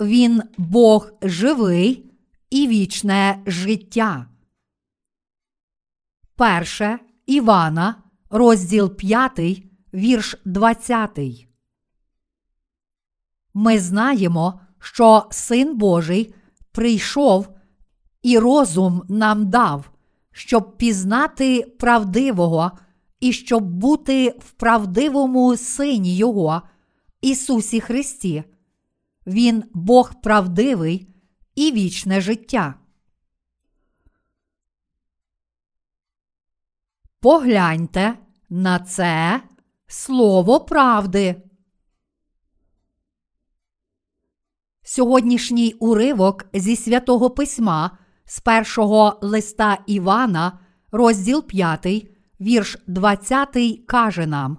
Він Бог живий і вічне життя. Перше Івана, розділ 5, вірш 20. Ми знаємо, що Син Божий прийшов і розум нам дав, щоб пізнати правдивого і щоб бути в правдивому Сині Його, Ісусі Христі. Він Бог правдивий і вічне життя. Погляньте на це слово правди. Сьогоднішній уривок зі святого письма з першого листа Івана, розділ 5, вірш 20, каже нам: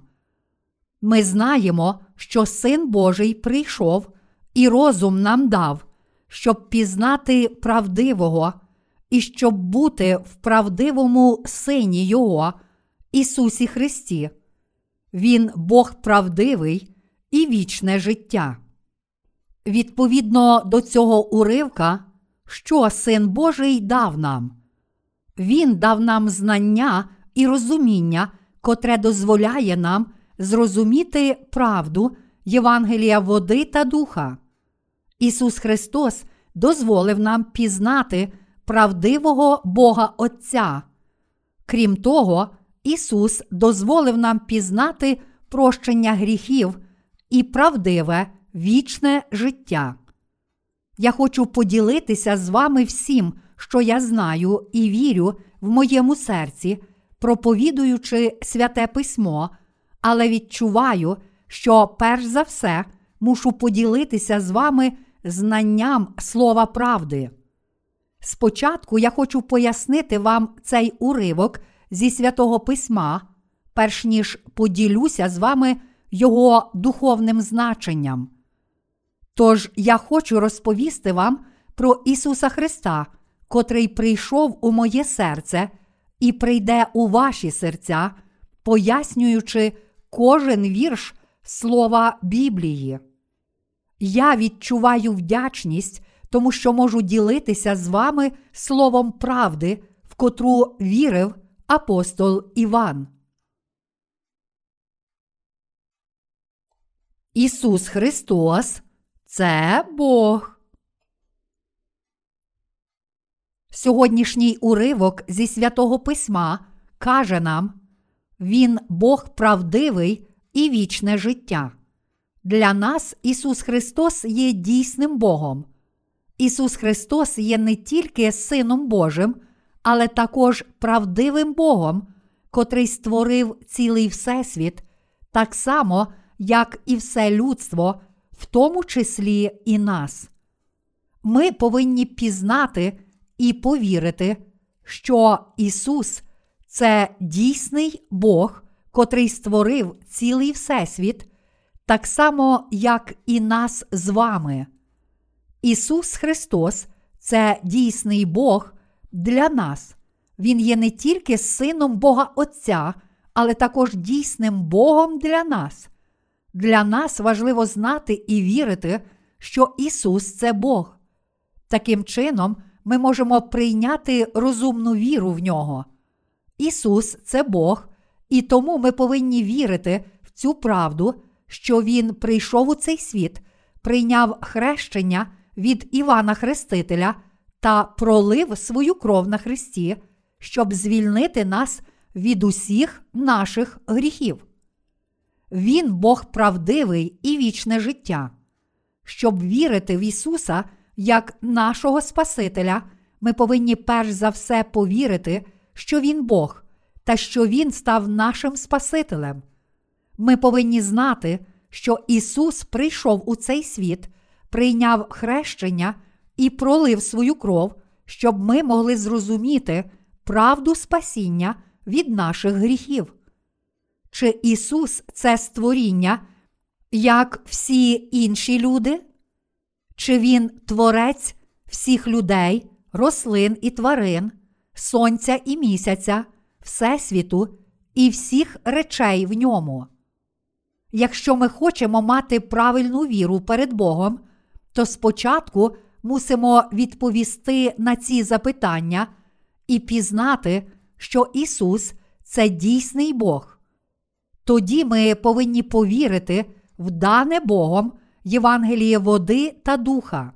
Ми знаємо, що Син Божий прийшов і розум нам дав, щоб пізнати правдивого і щоб бути в правдивому Сині Його, Ісусі Христі. Він Бог правдивий і вічне життя. Відповідно до цього уривка, що Син Божий дав нам? Він дав нам знання і розуміння, котре дозволяє нам зрозуміти правду Євангелія води та духа. Ісус Христос дозволив нам пізнати правдивого Бога Отця. Крім того, Ісус дозволив нам пізнати прощення гріхів і правдиве вічне життя. Я хочу поділитися з вами всім, що я знаю і вірю в моєму серці, проповідуючи святе письмо, але відчуваю, що перш за все мушу поділитися з вами знанням слова правди. Спочатку я хочу пояснити вам цей уривок зі святого письма, перш ніж поділюся з вами його духовним значенням. Тож я хочу розповісти вам про Ісуса Христа, котрий прийшов у моє серце і прийде у ваші серця, пояснюючи кожен вірш слова Біблії. Я відчуваю вдячність, тому що можу ділитися з вами словом правди, в котру вірив апостол Іван. Ісус Христос це Бог. Сьогоднішній уривок зі святого Письма каже нам Він Бог правдивий і вічне життя. Для нас Ісус Христос є дійсним Богом. Ісус Христос є не тільки Сином Божим, але також правдивим Богом, котрий створив цілий Всесвіт, так само, як і все людство, в тому числі і нас. Ми повинні пізнати і повірити, що Ісус це дійсний Бог, котрий створив цілий Всесвіт, так само, як і нас з вами. Ісус Христос це дійсний Бог для нас. Він є не тільки Сином Бога Отця, але також дійсним Богом для нас. Для нас важливо знати і вірити, що Ісус це Бог. Таким чином, ми можемо прийняти розумну віру в нього. Ісус це Бог, і тому ми повинні вірити в цю правду, що Він прийшов у цей світ, прийняв хрещення від Івана Хрестителя та пролив свою кров на Христі, щоб звільнити нас від усіх наших гріхів. Він Бог правдивий і вічне життя. Щоб вірити в Ісуса як нашого Спасителя, ми повинні перш за все повірити, що Він Бог та що Він став нашим Спасителем. Ми повинні знати, що Ісус прийшов у цей світ, прийняв хрещення і пролив свою кров, щоб ми могли зрозуміти правду спасіння від наших гріхів. Чи Ісус це створіння, як всі інші люди? Чи Він творець всіх людей, рослин і тварин, сонця і місяця, Всесвіту і всіх речей в ньому? Якщо ми хочемо мати правильну віру перед Богом, то спочатку мусимо відповісти на ці запитання і пізнати, що Ісус це дійсний Бог. Тоді ми повинні повірити в дане Богом Євангеліє води та духа.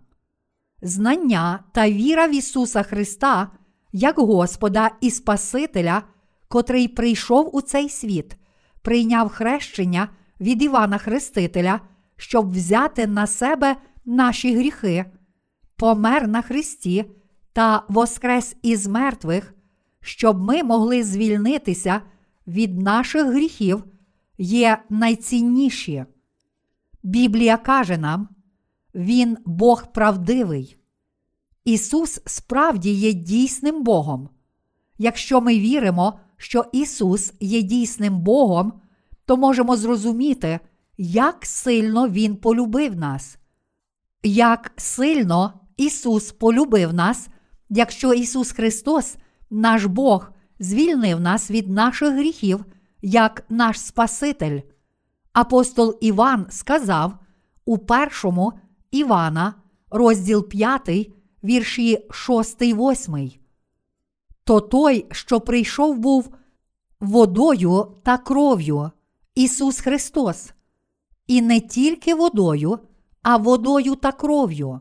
Знання та віра в Ісуса Христа як Господа і Спасителя, котрий прийшов у цей світ, прийняв хрещення від Івана Хрестителя, щоб взяти на себе наші гріхи, помер на Христі та воскрес із мертвих, щоб ми могли звільнитися від наших гріхів, є найцінніші. Біблія каже нам, Він Бог правдивий. Ісус справді є дійсним Богом. Якщо ми віримо, що Ісус є дійсним Богом, то можемо зрозуміти, як сильно Він полюбив нас. Як сильно Ісус полюбив нас, якщо Ісус Христос, наш Бог, звільнив нас від наших гріхів, як наш Спаситель. Апостол Іван сказав у першому Івана, розділ 5, вірші 6, 8. То той, що прийшов, був водою та кров'ю, Ісус Христос, і не тільки водою, а водою та кров'ю.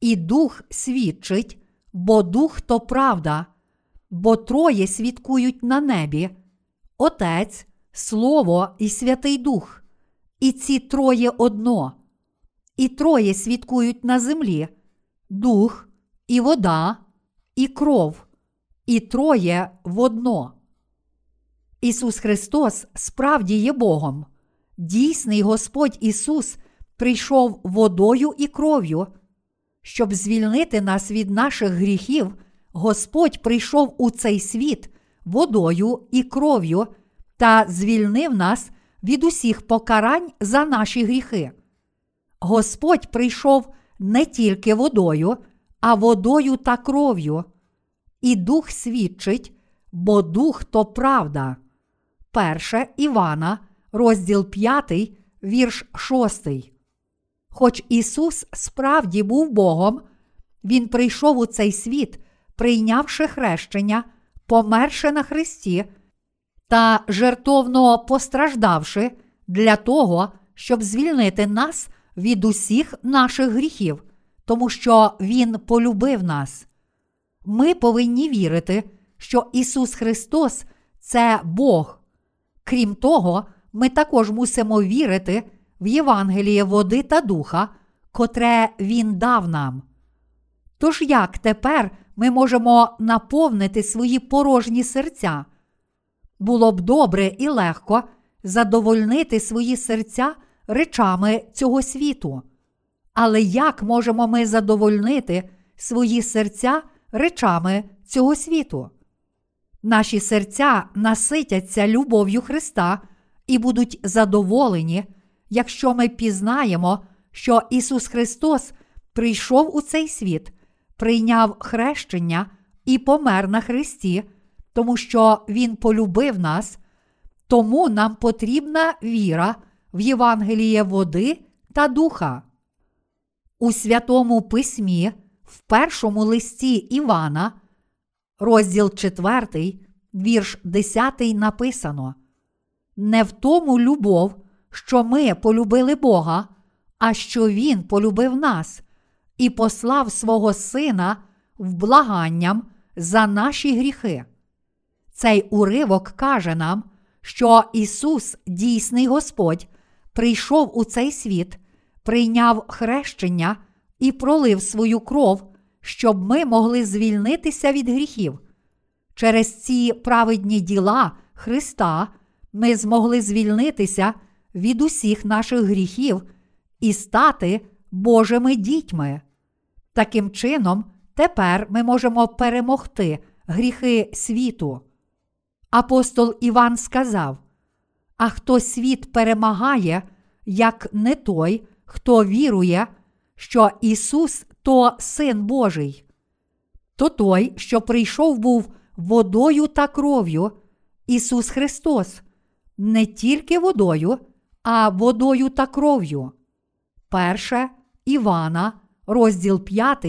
І Дух свідчить, бо Дух то правда, бо троє свідкують на небі, Отець, Слово і Святий Дух, і ці троє одно, і троє свідкують на землі дух, і вода, і кров, і троє водно. Ісус Христос справді є Богом. Дійсний Господь Ісус прийшов водою і кров'ю. Щоб звільнити нас від наших гріхів, Господь прийшов у цей світ водою і кров'ю та звільнив нас від усіх покарань за наші гріхи. Господь прийшов не тільки водою, а водою та кров'ю. І Дух свідчить, бо Дух то правда. Перше Івана, розділ 5, вірш 6. Хоч Ісус справді був Богом, Він прийшов у цей світ, прийнявши хрещення, померши на Христі та жертовно постраждавши для того, щоб звільнити нас від усіх наших гріхів, тому що Він полюбив нас. Ми повинні вірити, що Ісус Христос це Бог. Крім того, ми також мусимо вірити в Євангеліє води та духа, котре Він дав нам. Тож як тепер ми можемо наповнити свої порожні серця? Було б добре і легко задовольнити свої серця речами цього світу. Але як можемо ми задовольнити свої серця речами цього світу? Наші серця наситяться любов'ю Христа і будуть задоволені, якщо ми пізнаємо, що Ісус Христос прийшов у цей світ, прийняв хрещення і помер на Христі, тому що Він полюбив нас, тому нам потрібна віра в Євангеліє води та духа. У Святому Письмі, в першому листі Івана, розділ 4, вірш 10 написано: Не в тому любов, що ми полюбили Бога, а що Він полюбив нас і послав свого Сина в благанням за наші гріхи. Цей уривок каже нам, що Ісус, дійсний Господь, прийшов у цей світ, прийняв хрещення і пролив свою кров, щоб ми могли звільнитися від гріхів. Через ці праведні діла Христа ми змогли звільнитися від усіх наших гріхів і стати Божими дітьми. Таким чином, тепер ми можемо перемогти гріхи світу. Апостол Іван сказав: А хто світ перемагає, як не той, хто вірує, що Ісус то Син Божий, то той, що прийшов був водою та кров'ю, Ісус Христос, не тільки водою, а водою та кров'ю. Перше Івана, розділ 5,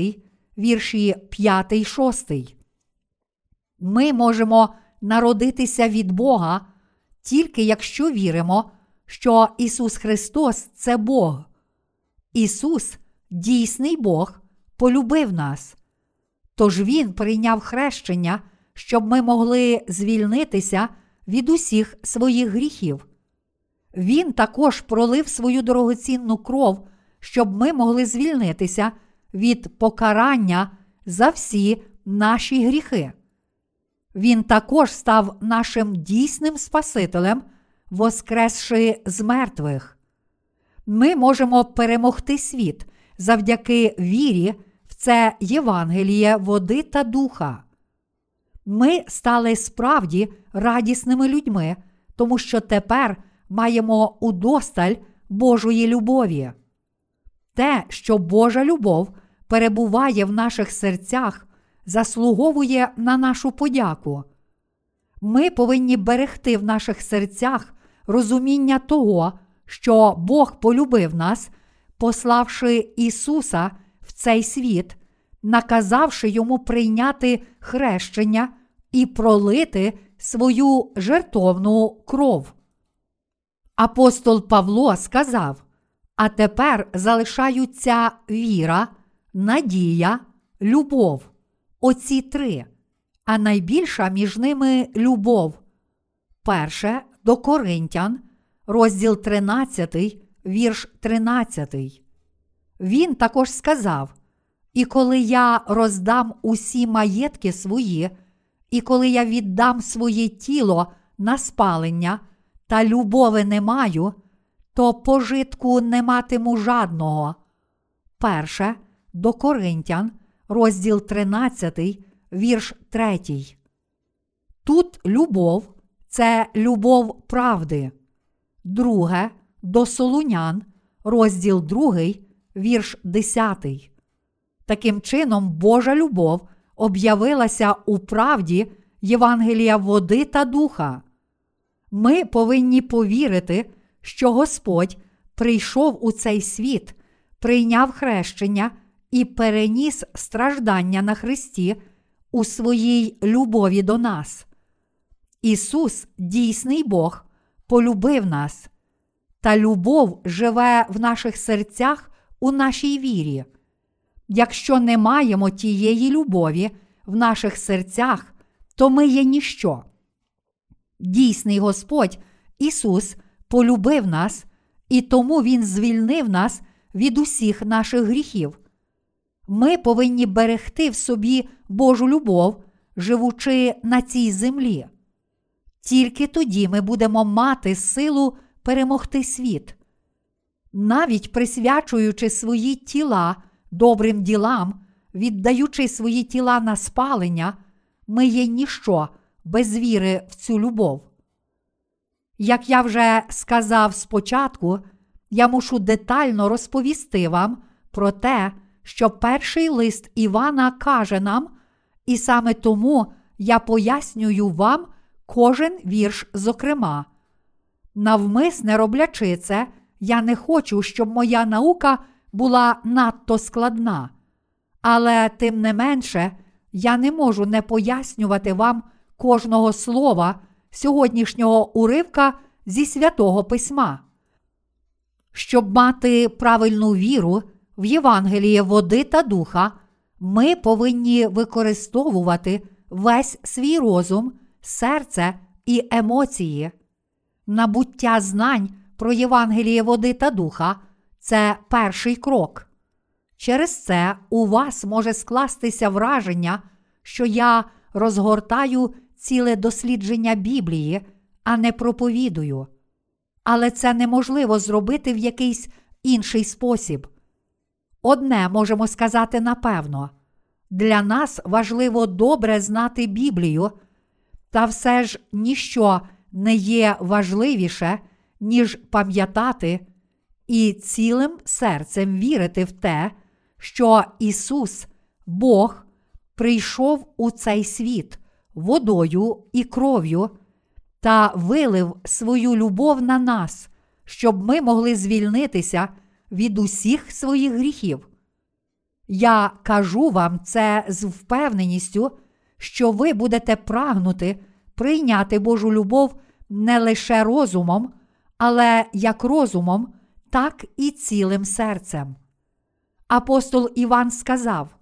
вірші 5, 6. Ми можемо народитися від Бога тільки якщо віримо, що Ісус Христос це Бог. Ісус, дійсний Бог, полюбив нас. Тож Він прийняв хрещення, щоб ми могли звільнитися від усіх своїх гріхів. Він також пролив свою дорогоцінну кров, щоб ми могли звільнитися від покарання за всі наші гріхи. Він також став нашим дійсним Спасителем, воскресши з мертвих. Ми можемо перемогти світ завдяки вірі в це Євангеліє води та духа. Ми стали справді радісними людьми, тому що тепер маємо удосталь Божої любові. Те, що Божа любов перебуває в наших серцях, заслуговує на нашу подяку. Ми повинні берегти в наших серцях розуміння того, що Бог полюбив нас, пославши Ісуса в цей світ, наказавши йому прийняти хрещення і пролити свою жертовну кров. Апостол Павло сказав: А тепер залишаються віра, надія, любов. Оці три, а найбільша між ними любов. Перше до Коринтян, розділ 13, вірш 13. Він також сказав: І коли я роздам усі маєтки свої, і коли я віддам своє тіло на спалення та любови не маю, то пожитку не матиму жадного. Перше до Коринтян, розділ 13, вірш 3. Тут любов це любов правди. Друге до Солунян, розділ 2, вірш 10. Таким чином, Божа любов об'явилася у правді Євангелія води та духа. Ми повинні повірити, що Господь прийшов у цей світ, прийняв хрещення і переніс страждання на Христі у своїй любові до нас. Ісус, дійсний Бог, полюбив нас, та любов живе в наших серцях у нашій вірі. Якщо не маємо тієї любові в наших серцях, то ми є ніщо. Дійсний Господь Ісус полюбив нас, і тому Він звільнив нас від усіх наших гріхів. Ми повинні берегти в собі Божу любов, живучи на цій землі. Тільки тоді ми будемо мати силу перемогти світ. Навіть присвячуючи свої тіла добрим ділам, віддаючи свої тіла на спалення, ми є ніщо без віри в цю любов. Як я вже сказав спочатку, я мушу детально розповісти вам про те, що перший лист Івана каже нам, і саме тому я пояснюю вам кожен вірш зокрема. Навмисне роблячи це, я не хочу, щоб моя наука була надто складна. Але тим не менше, я не можу не пояснювати вам кожного слова сьогоднішнього уривка зі святого письма. Щоб мати правильну віру в Євангеліє води та духа, ми повинні використовувати весь свій розум, серце і емоції. Набуття знань про Євангеліє води та духа це перший крок. Через це у вас може скластися враження, що я розгортаю ціле дослідження Біблії, а не проповідую. Але це неможливо зробити в якийсь інший спосіб. Одне можемо сказати напевно для нас важливо добре знати Біблію, та все ж ніщо не є важливіше, ніж пам'ятати і цілим серцем вірити в те, що Ісус, Бог, прийшов у цей світ водою і кров'ю та вилив свою любов на нас, щоб ми могли звільнитися від усіх своїх гріхів. Я кажу вам це з впевненістю, що ви будете прагнути прийняти Божу любов не лише розумом, але як розумом, так і цілим серцем. Апостол Іван сказав: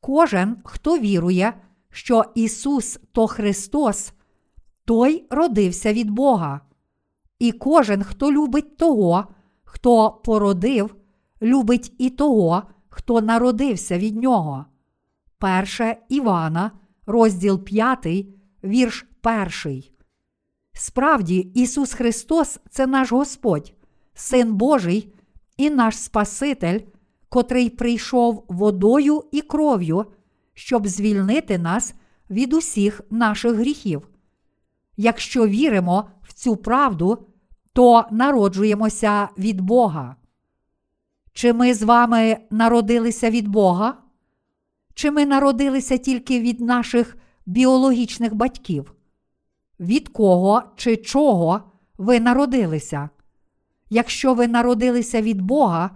Кожен, хто вірує, що Ісус то Христос, той родився від Бога. І кожен, хто любить того, хто породив, любить і того, хто народився від нього. Перше Івана, розділ 5, вірш 1. Справді, Ісус Христос це наш Господь, Син Божий і наш Спаситель, котрий прийшов водою і кров'ю, щоб звільнити нас від усіх наших гріхів. Якщо віримо в цю правду, то народжуємося від Бога. Чи ми з вами народилися від Бога? Чи ми народилися тільки від наших біологічних батьків? Від кого чи чого ви народилися? Якщо ви народилися від Бога,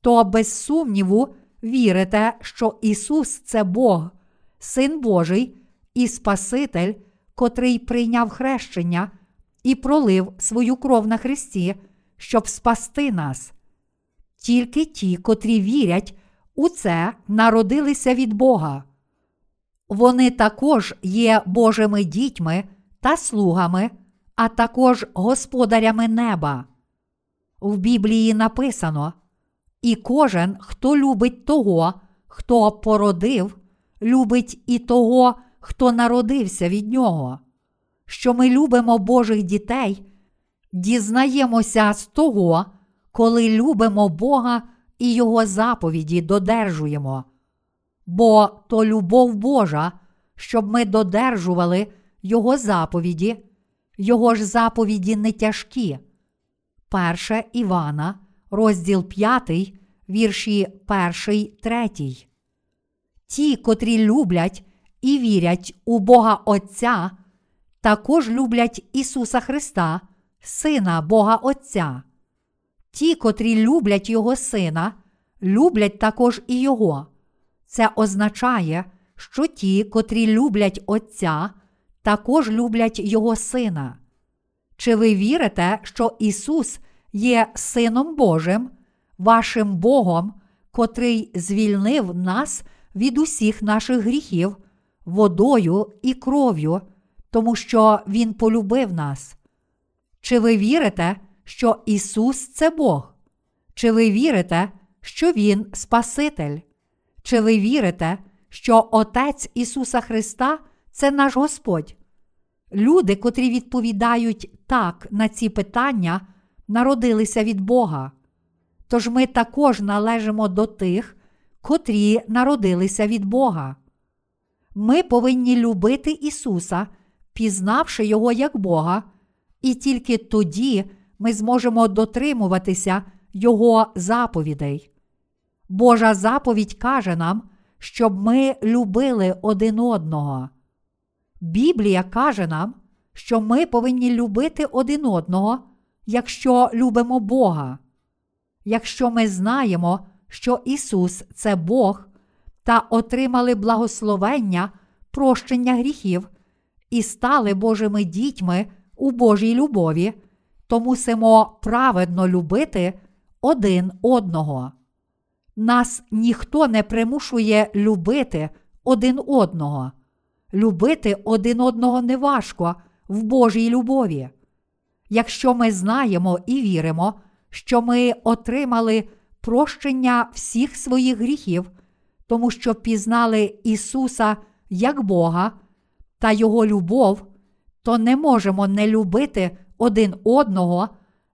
то без сумніву вірите, що Ісус це Бог, Син Божий і Спаситель, котрий прийняв хрещення і пролив свою кров на Христі, щоб спасти нас. Тільки ті, котрі вірять у це, народилися від Бога. Вони також є Божими дітьми та слугами, а також господарями неба. В Біблії написано: І кожен, хто любить того, хто породив, любить і того, хто народився від нього. Що ми любимо Божих дітей, дізнаємося з того, коли любимо Бога і Його заповіді додержуємо. Бо то любов Божа, щоб ми додержували Його заповіді, Його ж заповіді не тяжкі. Перше Івана, розділ 5, вірші 1, 3. Ті, котрі люблять і вірять у Бога Отця, також люблять Ісуса Христа, Сина Бога Отця. Ті, котрі люблять Його Сина, люблять також і Його. Це означає, що ті, котрі люблять Отця, також люблять Його Сина. Чи ви вірите, що Ісус є Сином Божим, вашим Богом, котрий звільнив нас від усіх наших гріхів, водою і кров'ю, тому що Він полюбив нас? Чи ви вірите, що Ісус це Бог? Чи ви вірите, що Він Спаситель? Чи ви вірите, що Отець Ісуса Христа це наш Господь? Люди, котрі відповідають так на ці питання, народилися від Бога. Тож ми також належимо до тих, котрі народилися від Бога. Ми повинні любити Ісуса, пізнавши Його як Бога, і тільки тоді ми зможемо дотримуватися Його заповідей. Божа заповідь каже нам, щоб ми любили один одного. Біблія каже нам, що ми повинні любити один одного, якщо любимо Бога. Якщо ми знаємо, що Ісус це Бог, та отримали благословення, прощення гріхів і стали Божими дітьми у Божій любові, то мусимо праведно любити один одного. Нас ніхто не примушує любити один одного. Любити один одного неважко в Божій любові. Якщо ми знаємо і віримо, що ми отримали прощення всіх своїх гріхів, тому що пізнали Ісуса як Бога та Його любов, то не можемо не любити один одного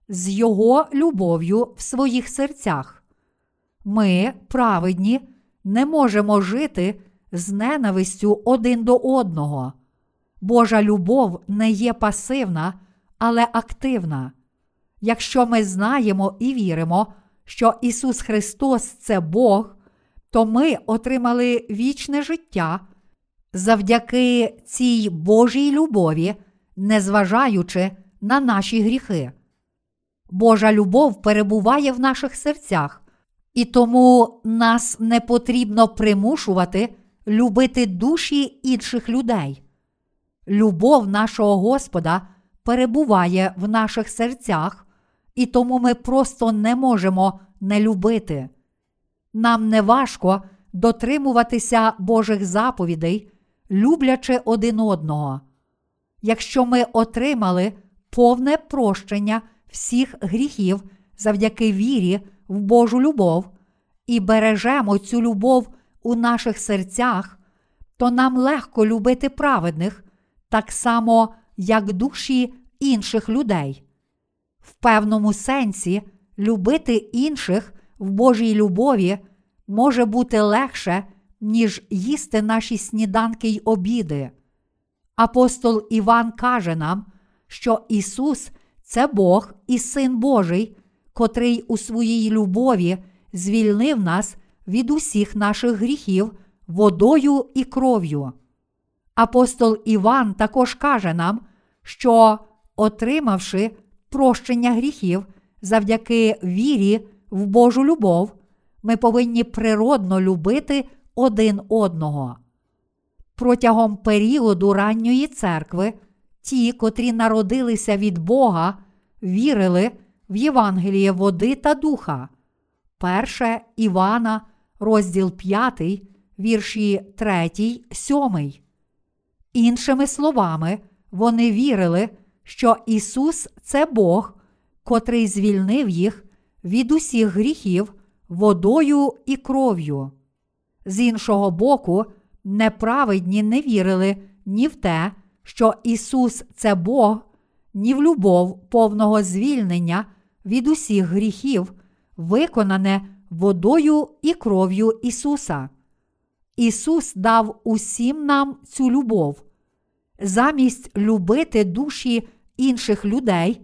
з Його любов'ю в своїх серцях. Ми, праведні, не можемо жити з ненавистю один до одного. Божа любов не є пасивна, але активна. Якщо ми знаємо і віримо, що Ісус Христос це Бог, то ми отримали вічне життя завдяки цій Божій любові, незважаючи на наші гріхи. Божа любов перебуває в наших серцях, і тому нас не потрібно примушувати любити душі інших людей. Любов нашого Господа перебуває в наших серцях, і тому ми просто не можемо не любити. Нам не важко дотримуватися Божих заповідей, люблячи один одного. Якщо ми отримали повне прощення всіх гріхів завдяки вірі в Божу любов і бережемо цю любов у наших серцях, то нам легко любити праведних так само, як душі інших людей. В певному сенсі любити інших в Божій любові може бути легше, ніж їсти наші сніданки й обіди. Апостол Іван каже нам, що Ісус це Бог і Син Божий, котрий у своїй любові звільнив нас від усіх наших гріхів водою і кров'ю. Апостол Іван також каже нам, що, отримавши прощення гріхів завдяки вірі в Божу любов, ми повинні природно любити один одного. Протягом періоду ранньої церкви ті, котрі народилися від Бога, вірили в Євангеліє води та духа. Перше Івана, розділ 5, вірші 3, 7. Іншими словами, вони вірили, що Ісус це Бог, котрий звільнив їх від усіх гріхів водою і кров'ю. З іншого боку, неправедні не вірили ні в те, що Ісус це Бог, ні в любов повного звільнення від усіх гріхів, виконане водою і кров'ю Ісуса. Ісус дав усім нам цю любов. Замість любити душі інших людей,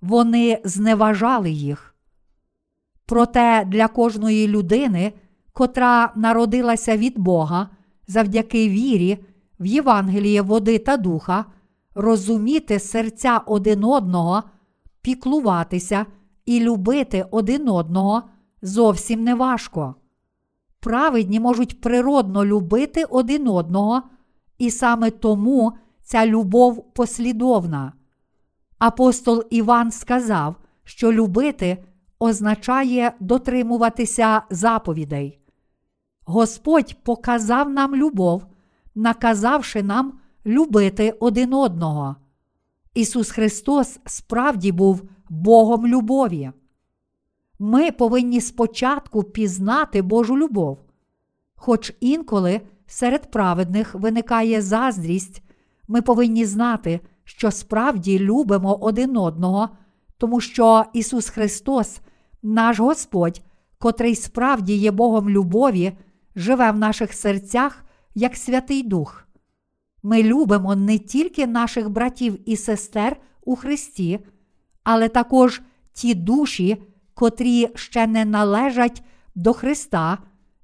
вони зневажали їх. Проте для кожної людини, котра народилася від Бога завдяки вірі в Євангеліє води та духа, розуміти серця один одного, піклуватися і любити один одного зовсім не важко. Праведні можуть природно любити один одного, і саме тому ця любов послідовна. Апостол Іван сказав, що любити означає дотримуватися заповідей. Господь показав нам любов, наказавши нам любити один одного. Ісус Христос справді був Богом любові. Ми повинні спочатку пізнати Божу любов. Хоч інколи серед праведних виникає заздрість, ми повинні знати, що справді любимо один одного, тому що Ісус Христос, наш Господь, котрий справді є Богом любові, живе в наших серцях як Святий Дух. Ми любимо не тільки наших братів і сестер у Христі, але також ті душі, котрі ще не належать до Христа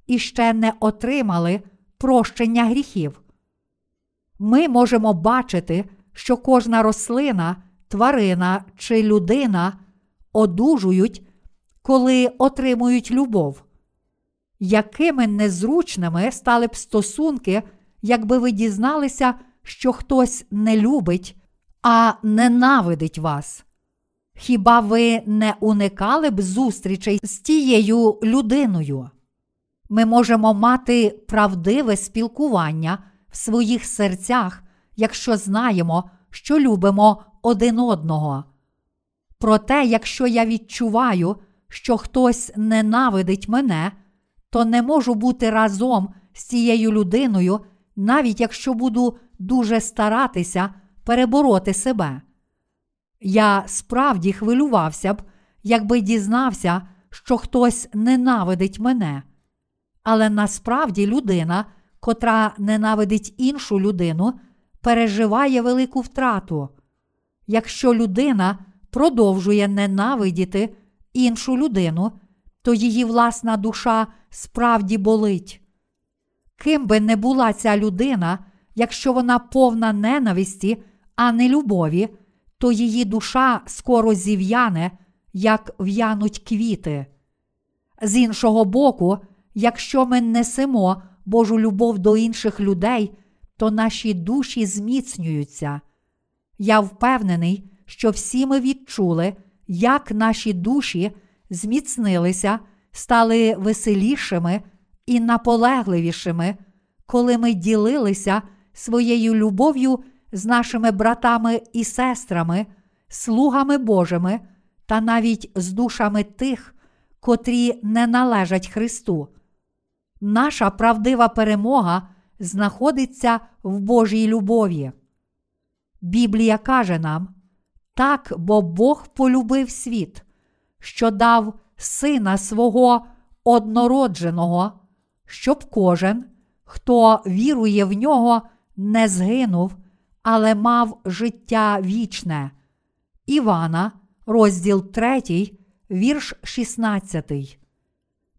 і ще не отримали прощення гріхів. Ми можемо бачити, що кожна рослина, тварина чи людина одужують, коли отримують любов. Якими незручними стали б стосунки, якби ви дізналися, що хтось не любить, а ненавидить вас? Хіба ви не уникали б зустрічей з тією людиною? Ми можемо мати правдиве спілкування в своїх серцях, якщо знаємо, що любимо один одного. Проте, якщо я відчуваю, що хтось ненавидить мене, то не можу бути разом з цією людиною, навіть якщо буду дуже старатися перебороти себе. Я справді хвилювався б, якби дізнався, що хтось ненавидить мене. Але насправді людина, котра ненавидить іншу людину, переживає велику втрату. Якщо людина продовжує ненавидіти іншу людину, то її власна душа справді болить. Ким би не була ця людина, якщо вона повна ненависті, а не любові, то її душа скоро зів'яне, як в'януть квіти. З іншого боку, якщо ми несемо Божу любов до інших людей, то наші душі зміцнюються. Я впевнений, що всі ми відчули, як наші душі зміцнилися, стали веселішими і наполегливішими, коли ми ділилися своєю любов'ю з нашими братами і сестрами, слугами Божими та навіть з душами тих, котрі не належать Христу. Наша правдива перемога знаходиться в Божій любові. Біблія каже нам, так, бо Бог полюбив світ, що дав сина свого однородженого, щоб кожен, хто вірує в нього, не згинув, але мав життя вічне. Івана, розділ 3, вірш 16.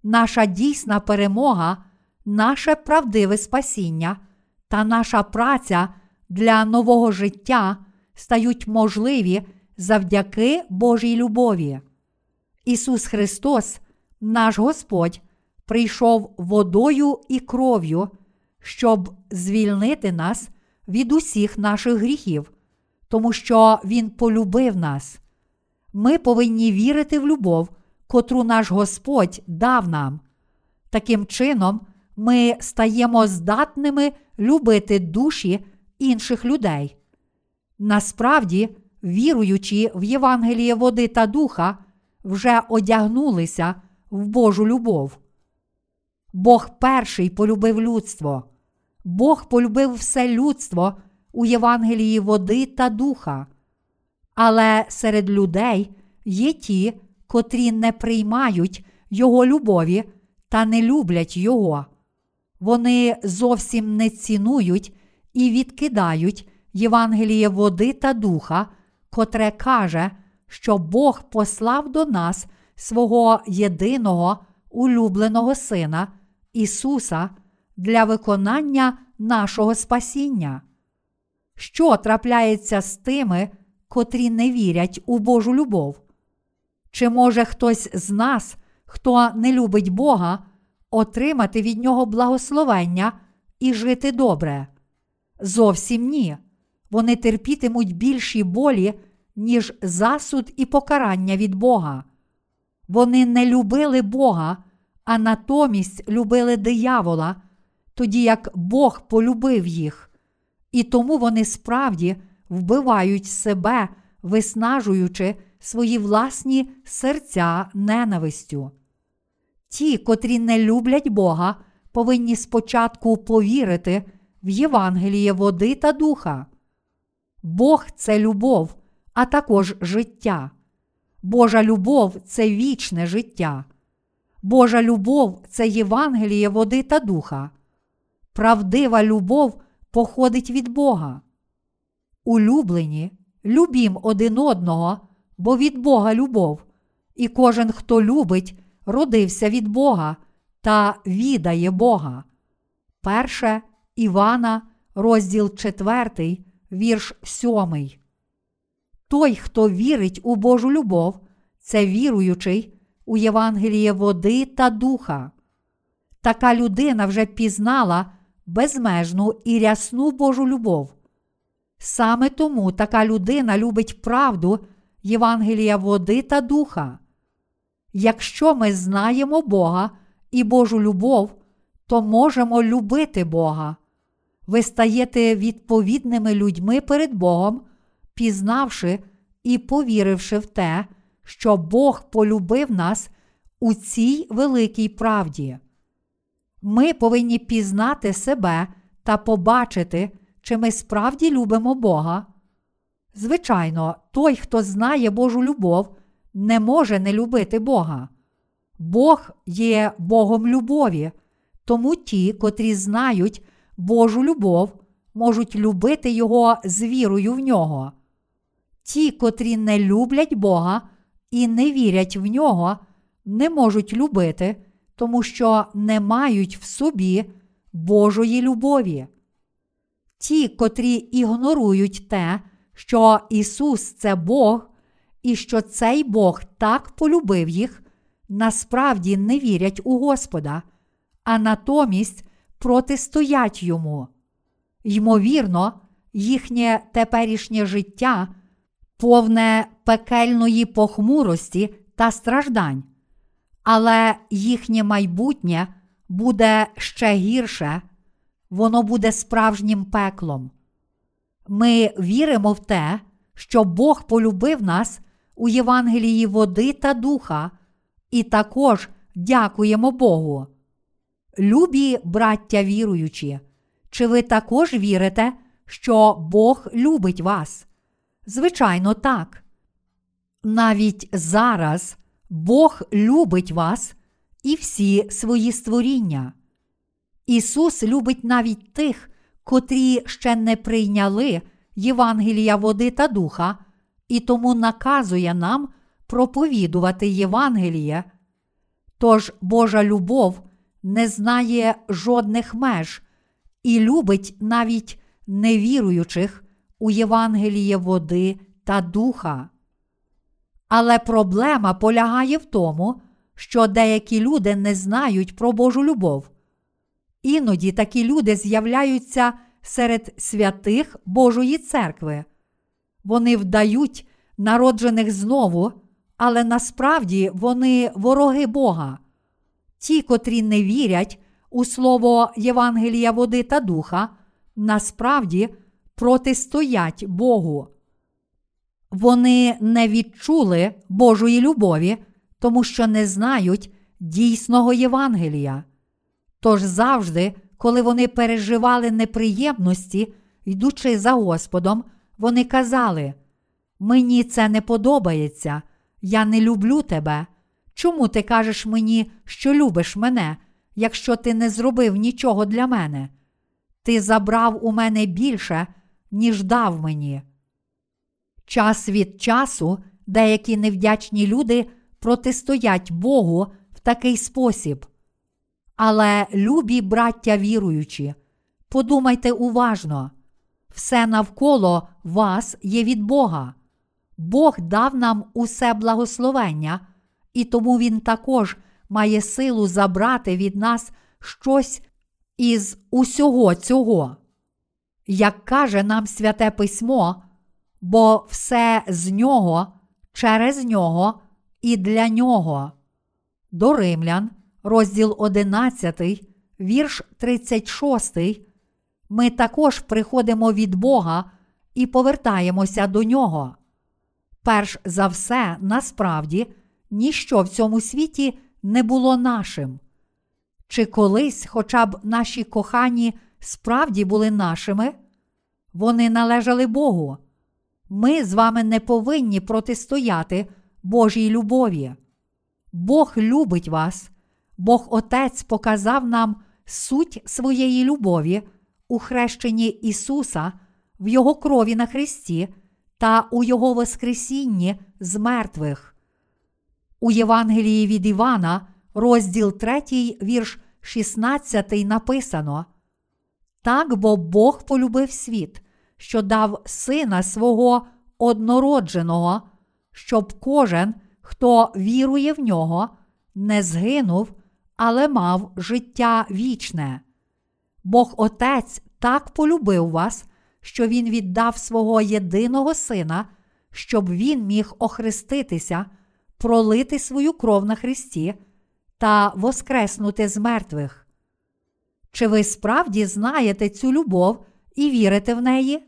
Наша дійсна перемога, наше правдиве спасіння та наша праця для нового життя стають можливі завдяки Божій любові. Ісус Христос, наш Господь, прийшов водою і кров'ю, щоб звільнити нас від усіх наших гріхів, тому що Він полюбив нас. Ми повинні вірити в любов, котру наш Господь дав нам. Таким чином, ми стаємо здатними любити душі інших людей. Насправді, віруючи в Євангеліє води та духа, вже одягнулися в Божу любов. Бог перший полюбив людство. Бог полюбив все людство у Євангелії води та духа. Але серед людей є ті, котрі не приймають Його любові та не люблять Його. Вони зовсім не цінують і відкидають Євангеліє води та духа, котре каже, що Бог послав до нас свого єдиного улюбленого Сина Ісуса для виконання нашого спасіння. Що трапляється з тими, котрі не вірять у Божу любов? Чи може хтось з нас, хто не любить Бога, отримати від Нього благословення і жити добре? Зовсім ні. Вони терпітимуть більші болі, ніж засуд і покарання від Бога. Вони не любили Бога, а натомість любили диявола, тоді як Бог полюбив їх, і тому вони справді вбивають себе, виснажуючи свої власні серця ненавистю. Ті, котрі не люблять Бога, повинні спочатку повірити в Євангеліє води та духа. Бог це любов, а також життя. Божа любов це вічне життя. Божа любов це Євангеліє води та духа. Правдива любов походить від Бога. Улюблені, любім один одного, бо від Бога любов, і кожен, хто любить, родився від Бога та відає Бога. Перше Івана, розділ 4, вірш 7. Той, хто вірить у Божу любов, це віруючий у Євангеліє води та духа. Така людина вже пізнала безмежну і рясну Божу любов. Саме тому така людина любить правду Євангелія води та духа. Якщо ми знаємо Бога і Божу любов, то можемо любити Бога. Ви стаєте відповідними людьми перед Богом, пізнавши і повіривши в те, що Бог полюбив нас у цій великій правді. Ми повинні пізнати себе та побачити, чи ми справді любимо Бога. Звичайно, той, хто знає Божу любов, не може не любити Бога. Бог є Богом любові, тому ті, котрі знають Божу любов, можуть любити Його з вірою в нього. Ті, котрі не люблять Бога і не вірять в нього, не можуть любити, тому що не мають в собі Божої любові. Ті, котрі ігнорують те, що Ісус це Бог, і що цей Бог так полюбив їх, насправді не вірять у Господа, а натомість протистоять йому. Ймовірно, їхнє теперішнє життя повне пекельної похмурості та страждань, але їхнє майбутнє буде ще гірше, воно буде справжнім пеклом. Ми віримо в те, що Бог полюбив нас у Євангелії води та духа, і також дякуємо Богу. Любі браття віруючі, чи ви також вірите, що Бог любить вас? Звичайно, так. Навіть зараз Бог любить вас і всі свої створіння. Ісус любить навіть тих, котрі ще не прийняли Євангелія води та духа, і тому наказує нам проповідувати Євангеліє. Тож Божа любов не знає жодних меж і любить навіть невіруючих у Євангеліє води та духа. Але проблема полягає в тому, що деякі люди не знають про Божу любов. Іноді такі люди з'являються серед святих Божої церкви. Вони вдають народжених знову, але насправді вони вороги Бога. Ті, котрі не вірять у слово Євангелія води та духа, насправді протистоять Богу. Вони не відчули Божої любові, тому що не знають дійсного Євангелія. Тож завжди, коли вони переживали неприємності, йдучи за Господом, вони казали: Мені це не подобається, я не люблю тебе. Чому ти кажеш мені, що любиш мене, якщо ти не зробив нічого для мене? Ти забрав у мене більше, ніж дав мені. Час від часу деякі невдячні люди протистоять Богу в такий спосіб. Але, любі браття віруючі, подумайте уважно, все навколо вас є від Бога. Бог дав нам усе благословення, і тому Він також має силу забрати від нас щось із усього цього. Як каже нам Святе Письмо, бо все з нього, через нього і для нього. До Римлян, розділ 11, вірш 36. Ми також приходимо від Бога і повертаємося до нього. Перш за все, насправді, ніщо в цьому світі не було нашим. Чи колись хоча б наші кохані справді були нашими? Вони належали Богу. Ми з вами не повинні протистояти Божій любові. Бог любить вас, Бог Отець показав нам суть своєї любові у хрещенні Ісуса в Його крові на Христі та у Його Воскресінні з мертвих. У Євангелії від Івана, розділ 3, вірш 16 написано: Так бо Бог полюбив світ, що дав сина свого однородженого, щоб кожен, хто вірує в нього, не згинув, але мав життя вічне. Бог Отець так полюбив вас, що Він віддав свого єдиного сина, щоб він міг охреститися, пролити свою кров на Христі та воскреснути з мертвих. Чи ви справді знаєте цю любов і вірите в неї?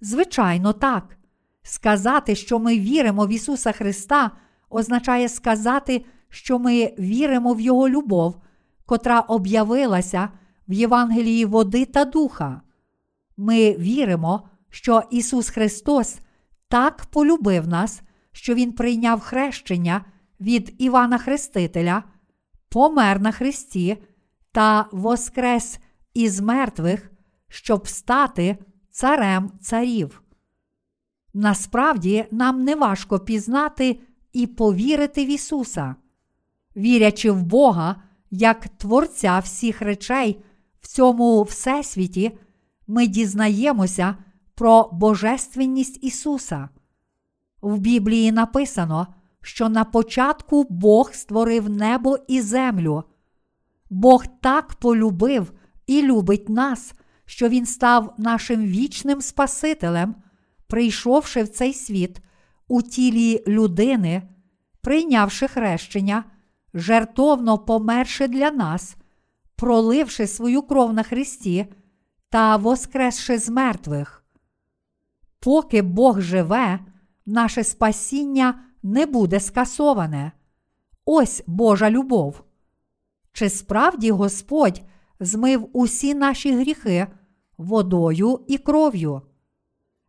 Звичайно, так. Сказати, що ми віримо в Ісуса Христа, означає сказати, що ми віримо в Його любов, котра об'явилася в Євангелії води та духа. Ми віримо, що Ісус Христос так полюбив нас, що Він прийняв хрещення від Івана Хрестителя, помер на Христі та воскрес із мертвих, щоб стати царем царів. Насправді нам не важко пізнати і повірити в Ісуса, вірячи в Бога як Творця всіх речей в цьому всесвіті, ми дізнаємося про Божественність Ісуса. В Біблії написано, що на початку Бог створив небо і землю. Бог так полюбив і любить нас, що Він став нашим вічним Спасителем, прийшовши в цей світ у тілі людини, прийнявши хрещення, жертовно померши для нас, проливши свою кров на Христі та воскресши з мертвих. Поки Бог живе, наше спасіння не буде скасоване. Ось Божа любов. Чи справді Господь змив усі наші гріхи водою і кров'ю?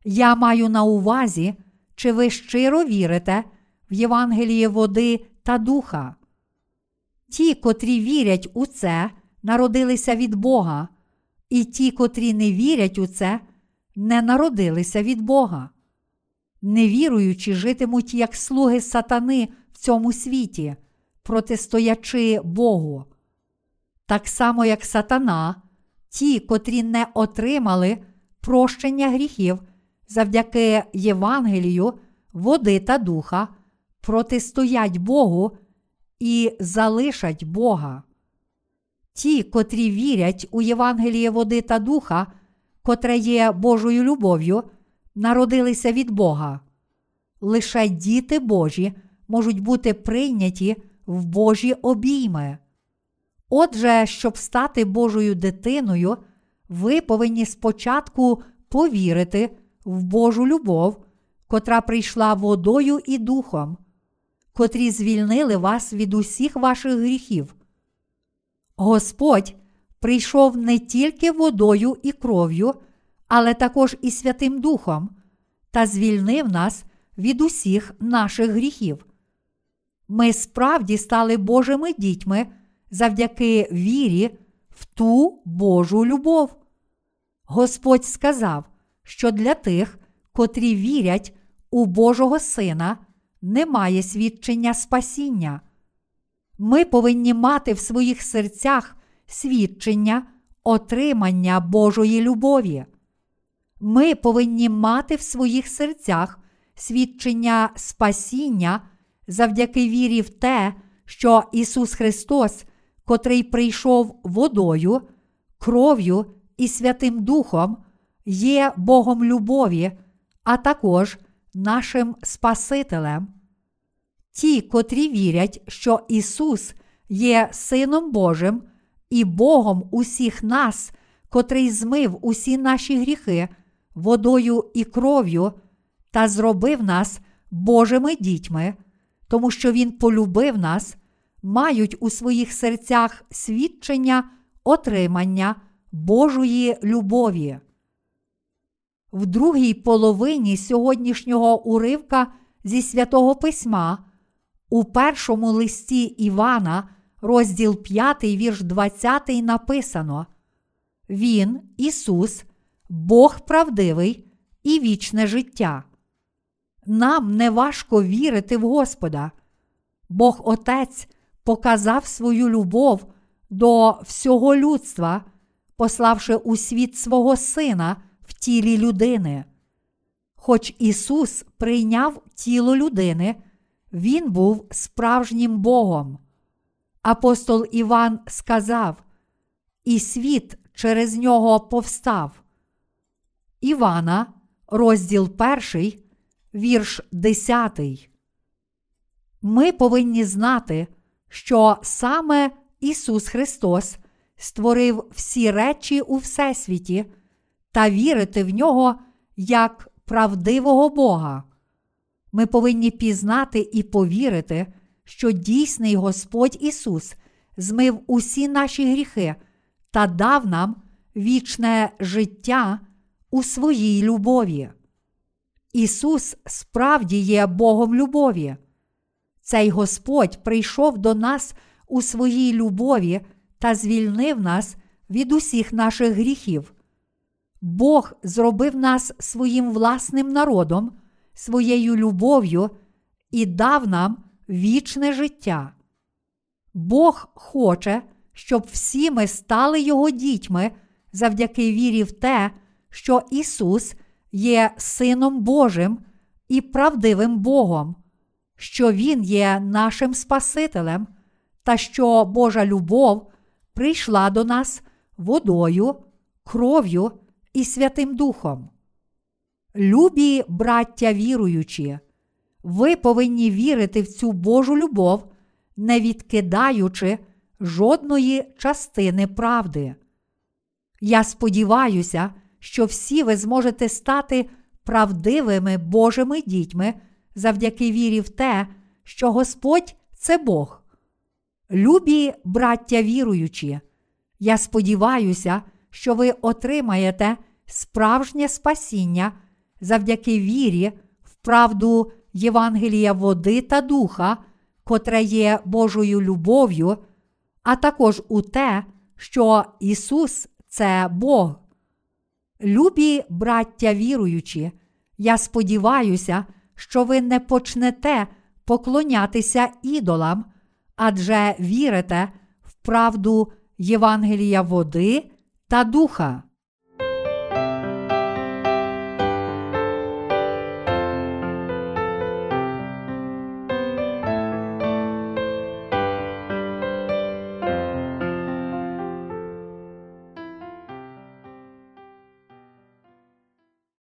Я маю на увазі, чи ви щиро вірите в Євангеліє води та духа. Ті, котрі вірять у це, народилися від Бога, і ті, котрі не вірять у це, не народилися від Бога. Невіруючі житимуть як слуги сатани в цьому світі, протистоячи Богу. Так само, як сатана, ті, котрі не отримали прощення гріхів завдяки Євангелію, води та духа, протистоять Богу і залишать Бога. Ті, котрі вірять у Євангеліє води та духа, котре є Божою любов'ю, народилися від Бога. Лише діти Божі можуть бути прийняті в Божі обійми. Отже, щоб стати Божою дитиною, ви повинні спочатку повірити в Божу любов, котра прийшла водою і духом, котрі звільнили вас від усіх ваших гріхів. Господь прийшов не тільки водою і кров'ю, але також і Святим Духом, та звільнив нас від усіх наших гріхів. Ми справді стали Божими дітьми завдяки вірі в ту Божу любов. Господь сказав, що для тих, котрі вірять у Божого Сина, немає свідчення спасіння. Ми повинні мати в своїх серцях свідчення отримання Божої любові. Ми повинні мати в своїх серцях свідчення спасіння завдяки вірі в те, що Ісус Христос, котрий прийшов водою, кров'ю і Святим Духом, є Богом любові, а також нашим Спасителем. Ті, котрі вірять, що Ісус є Сином Божим і Богом усіх нас, котрий змив усі наші гріхи водою і кров'ю та зробив нас Божими дітьми, тому що Він полюбив нас, мають у своїх серцях свідчення отримання Божої любові. В другій половині сьогоднішнього уривка зі святого письма у першому листі Івана, розділ 5, вірш 20, написано: Він, Ісус, Бог правдивий і вічне життя. Нам не важко вірити в Господа. Бог Отець показав свою любов до всього людства, пославши у світ свого Сина в тілі людини. Хоч Ісус прийняв тіло людини, Він був справжнім Богом. Апостол Іван сказав, і світ через нього повстав. Івана, розділ 1, вірш 10. Ми повинні знати, що саме Ісус Христос створив всі речі у Всесвіті та вірити в нього як правдивого Бога. Ми повинні пізнати і повірити, що дійсний Господь Ісус змив усі наші гріхи та дав нам вічне життя у своїй любові. Ісус справді є Богом любові. Цей Господь прийшов до нас у своїй любові та звільнив нас від усіх наших гріхів. Бог зробив нас своїм власним народом, своєю любов'ю і дав нам вічне життя. Бог хоче, щоб всі ми стали Його дітьми завдяки вірі в те, що Ісус є Сином Божим і правдивим Богом, що Він є нашим Спасителем та що Божа любов прийшла до нас водою, кров'ю і Святим Духом. Любі браття віруючі, ви повинні вірити в цю Божу любов, не відкидаючи жодної частини правди. Я сподіваюся, що всі ви зможете стати правдивими Божими дітьми завдяки вірі в те, що Господь це Бог. Любі браття віруючі, я сподіваюся, що ви отримаєте справжнє спасіння завдяки вірі в правду Євангелія води та духа, котре є Божою любов'ю, а також у те, що Ісус це Бог. Любі браття віруючі, я сподіваюся, що ви не почнете поклонятися ідолам, адже вірите в правду Євангелія води та духа.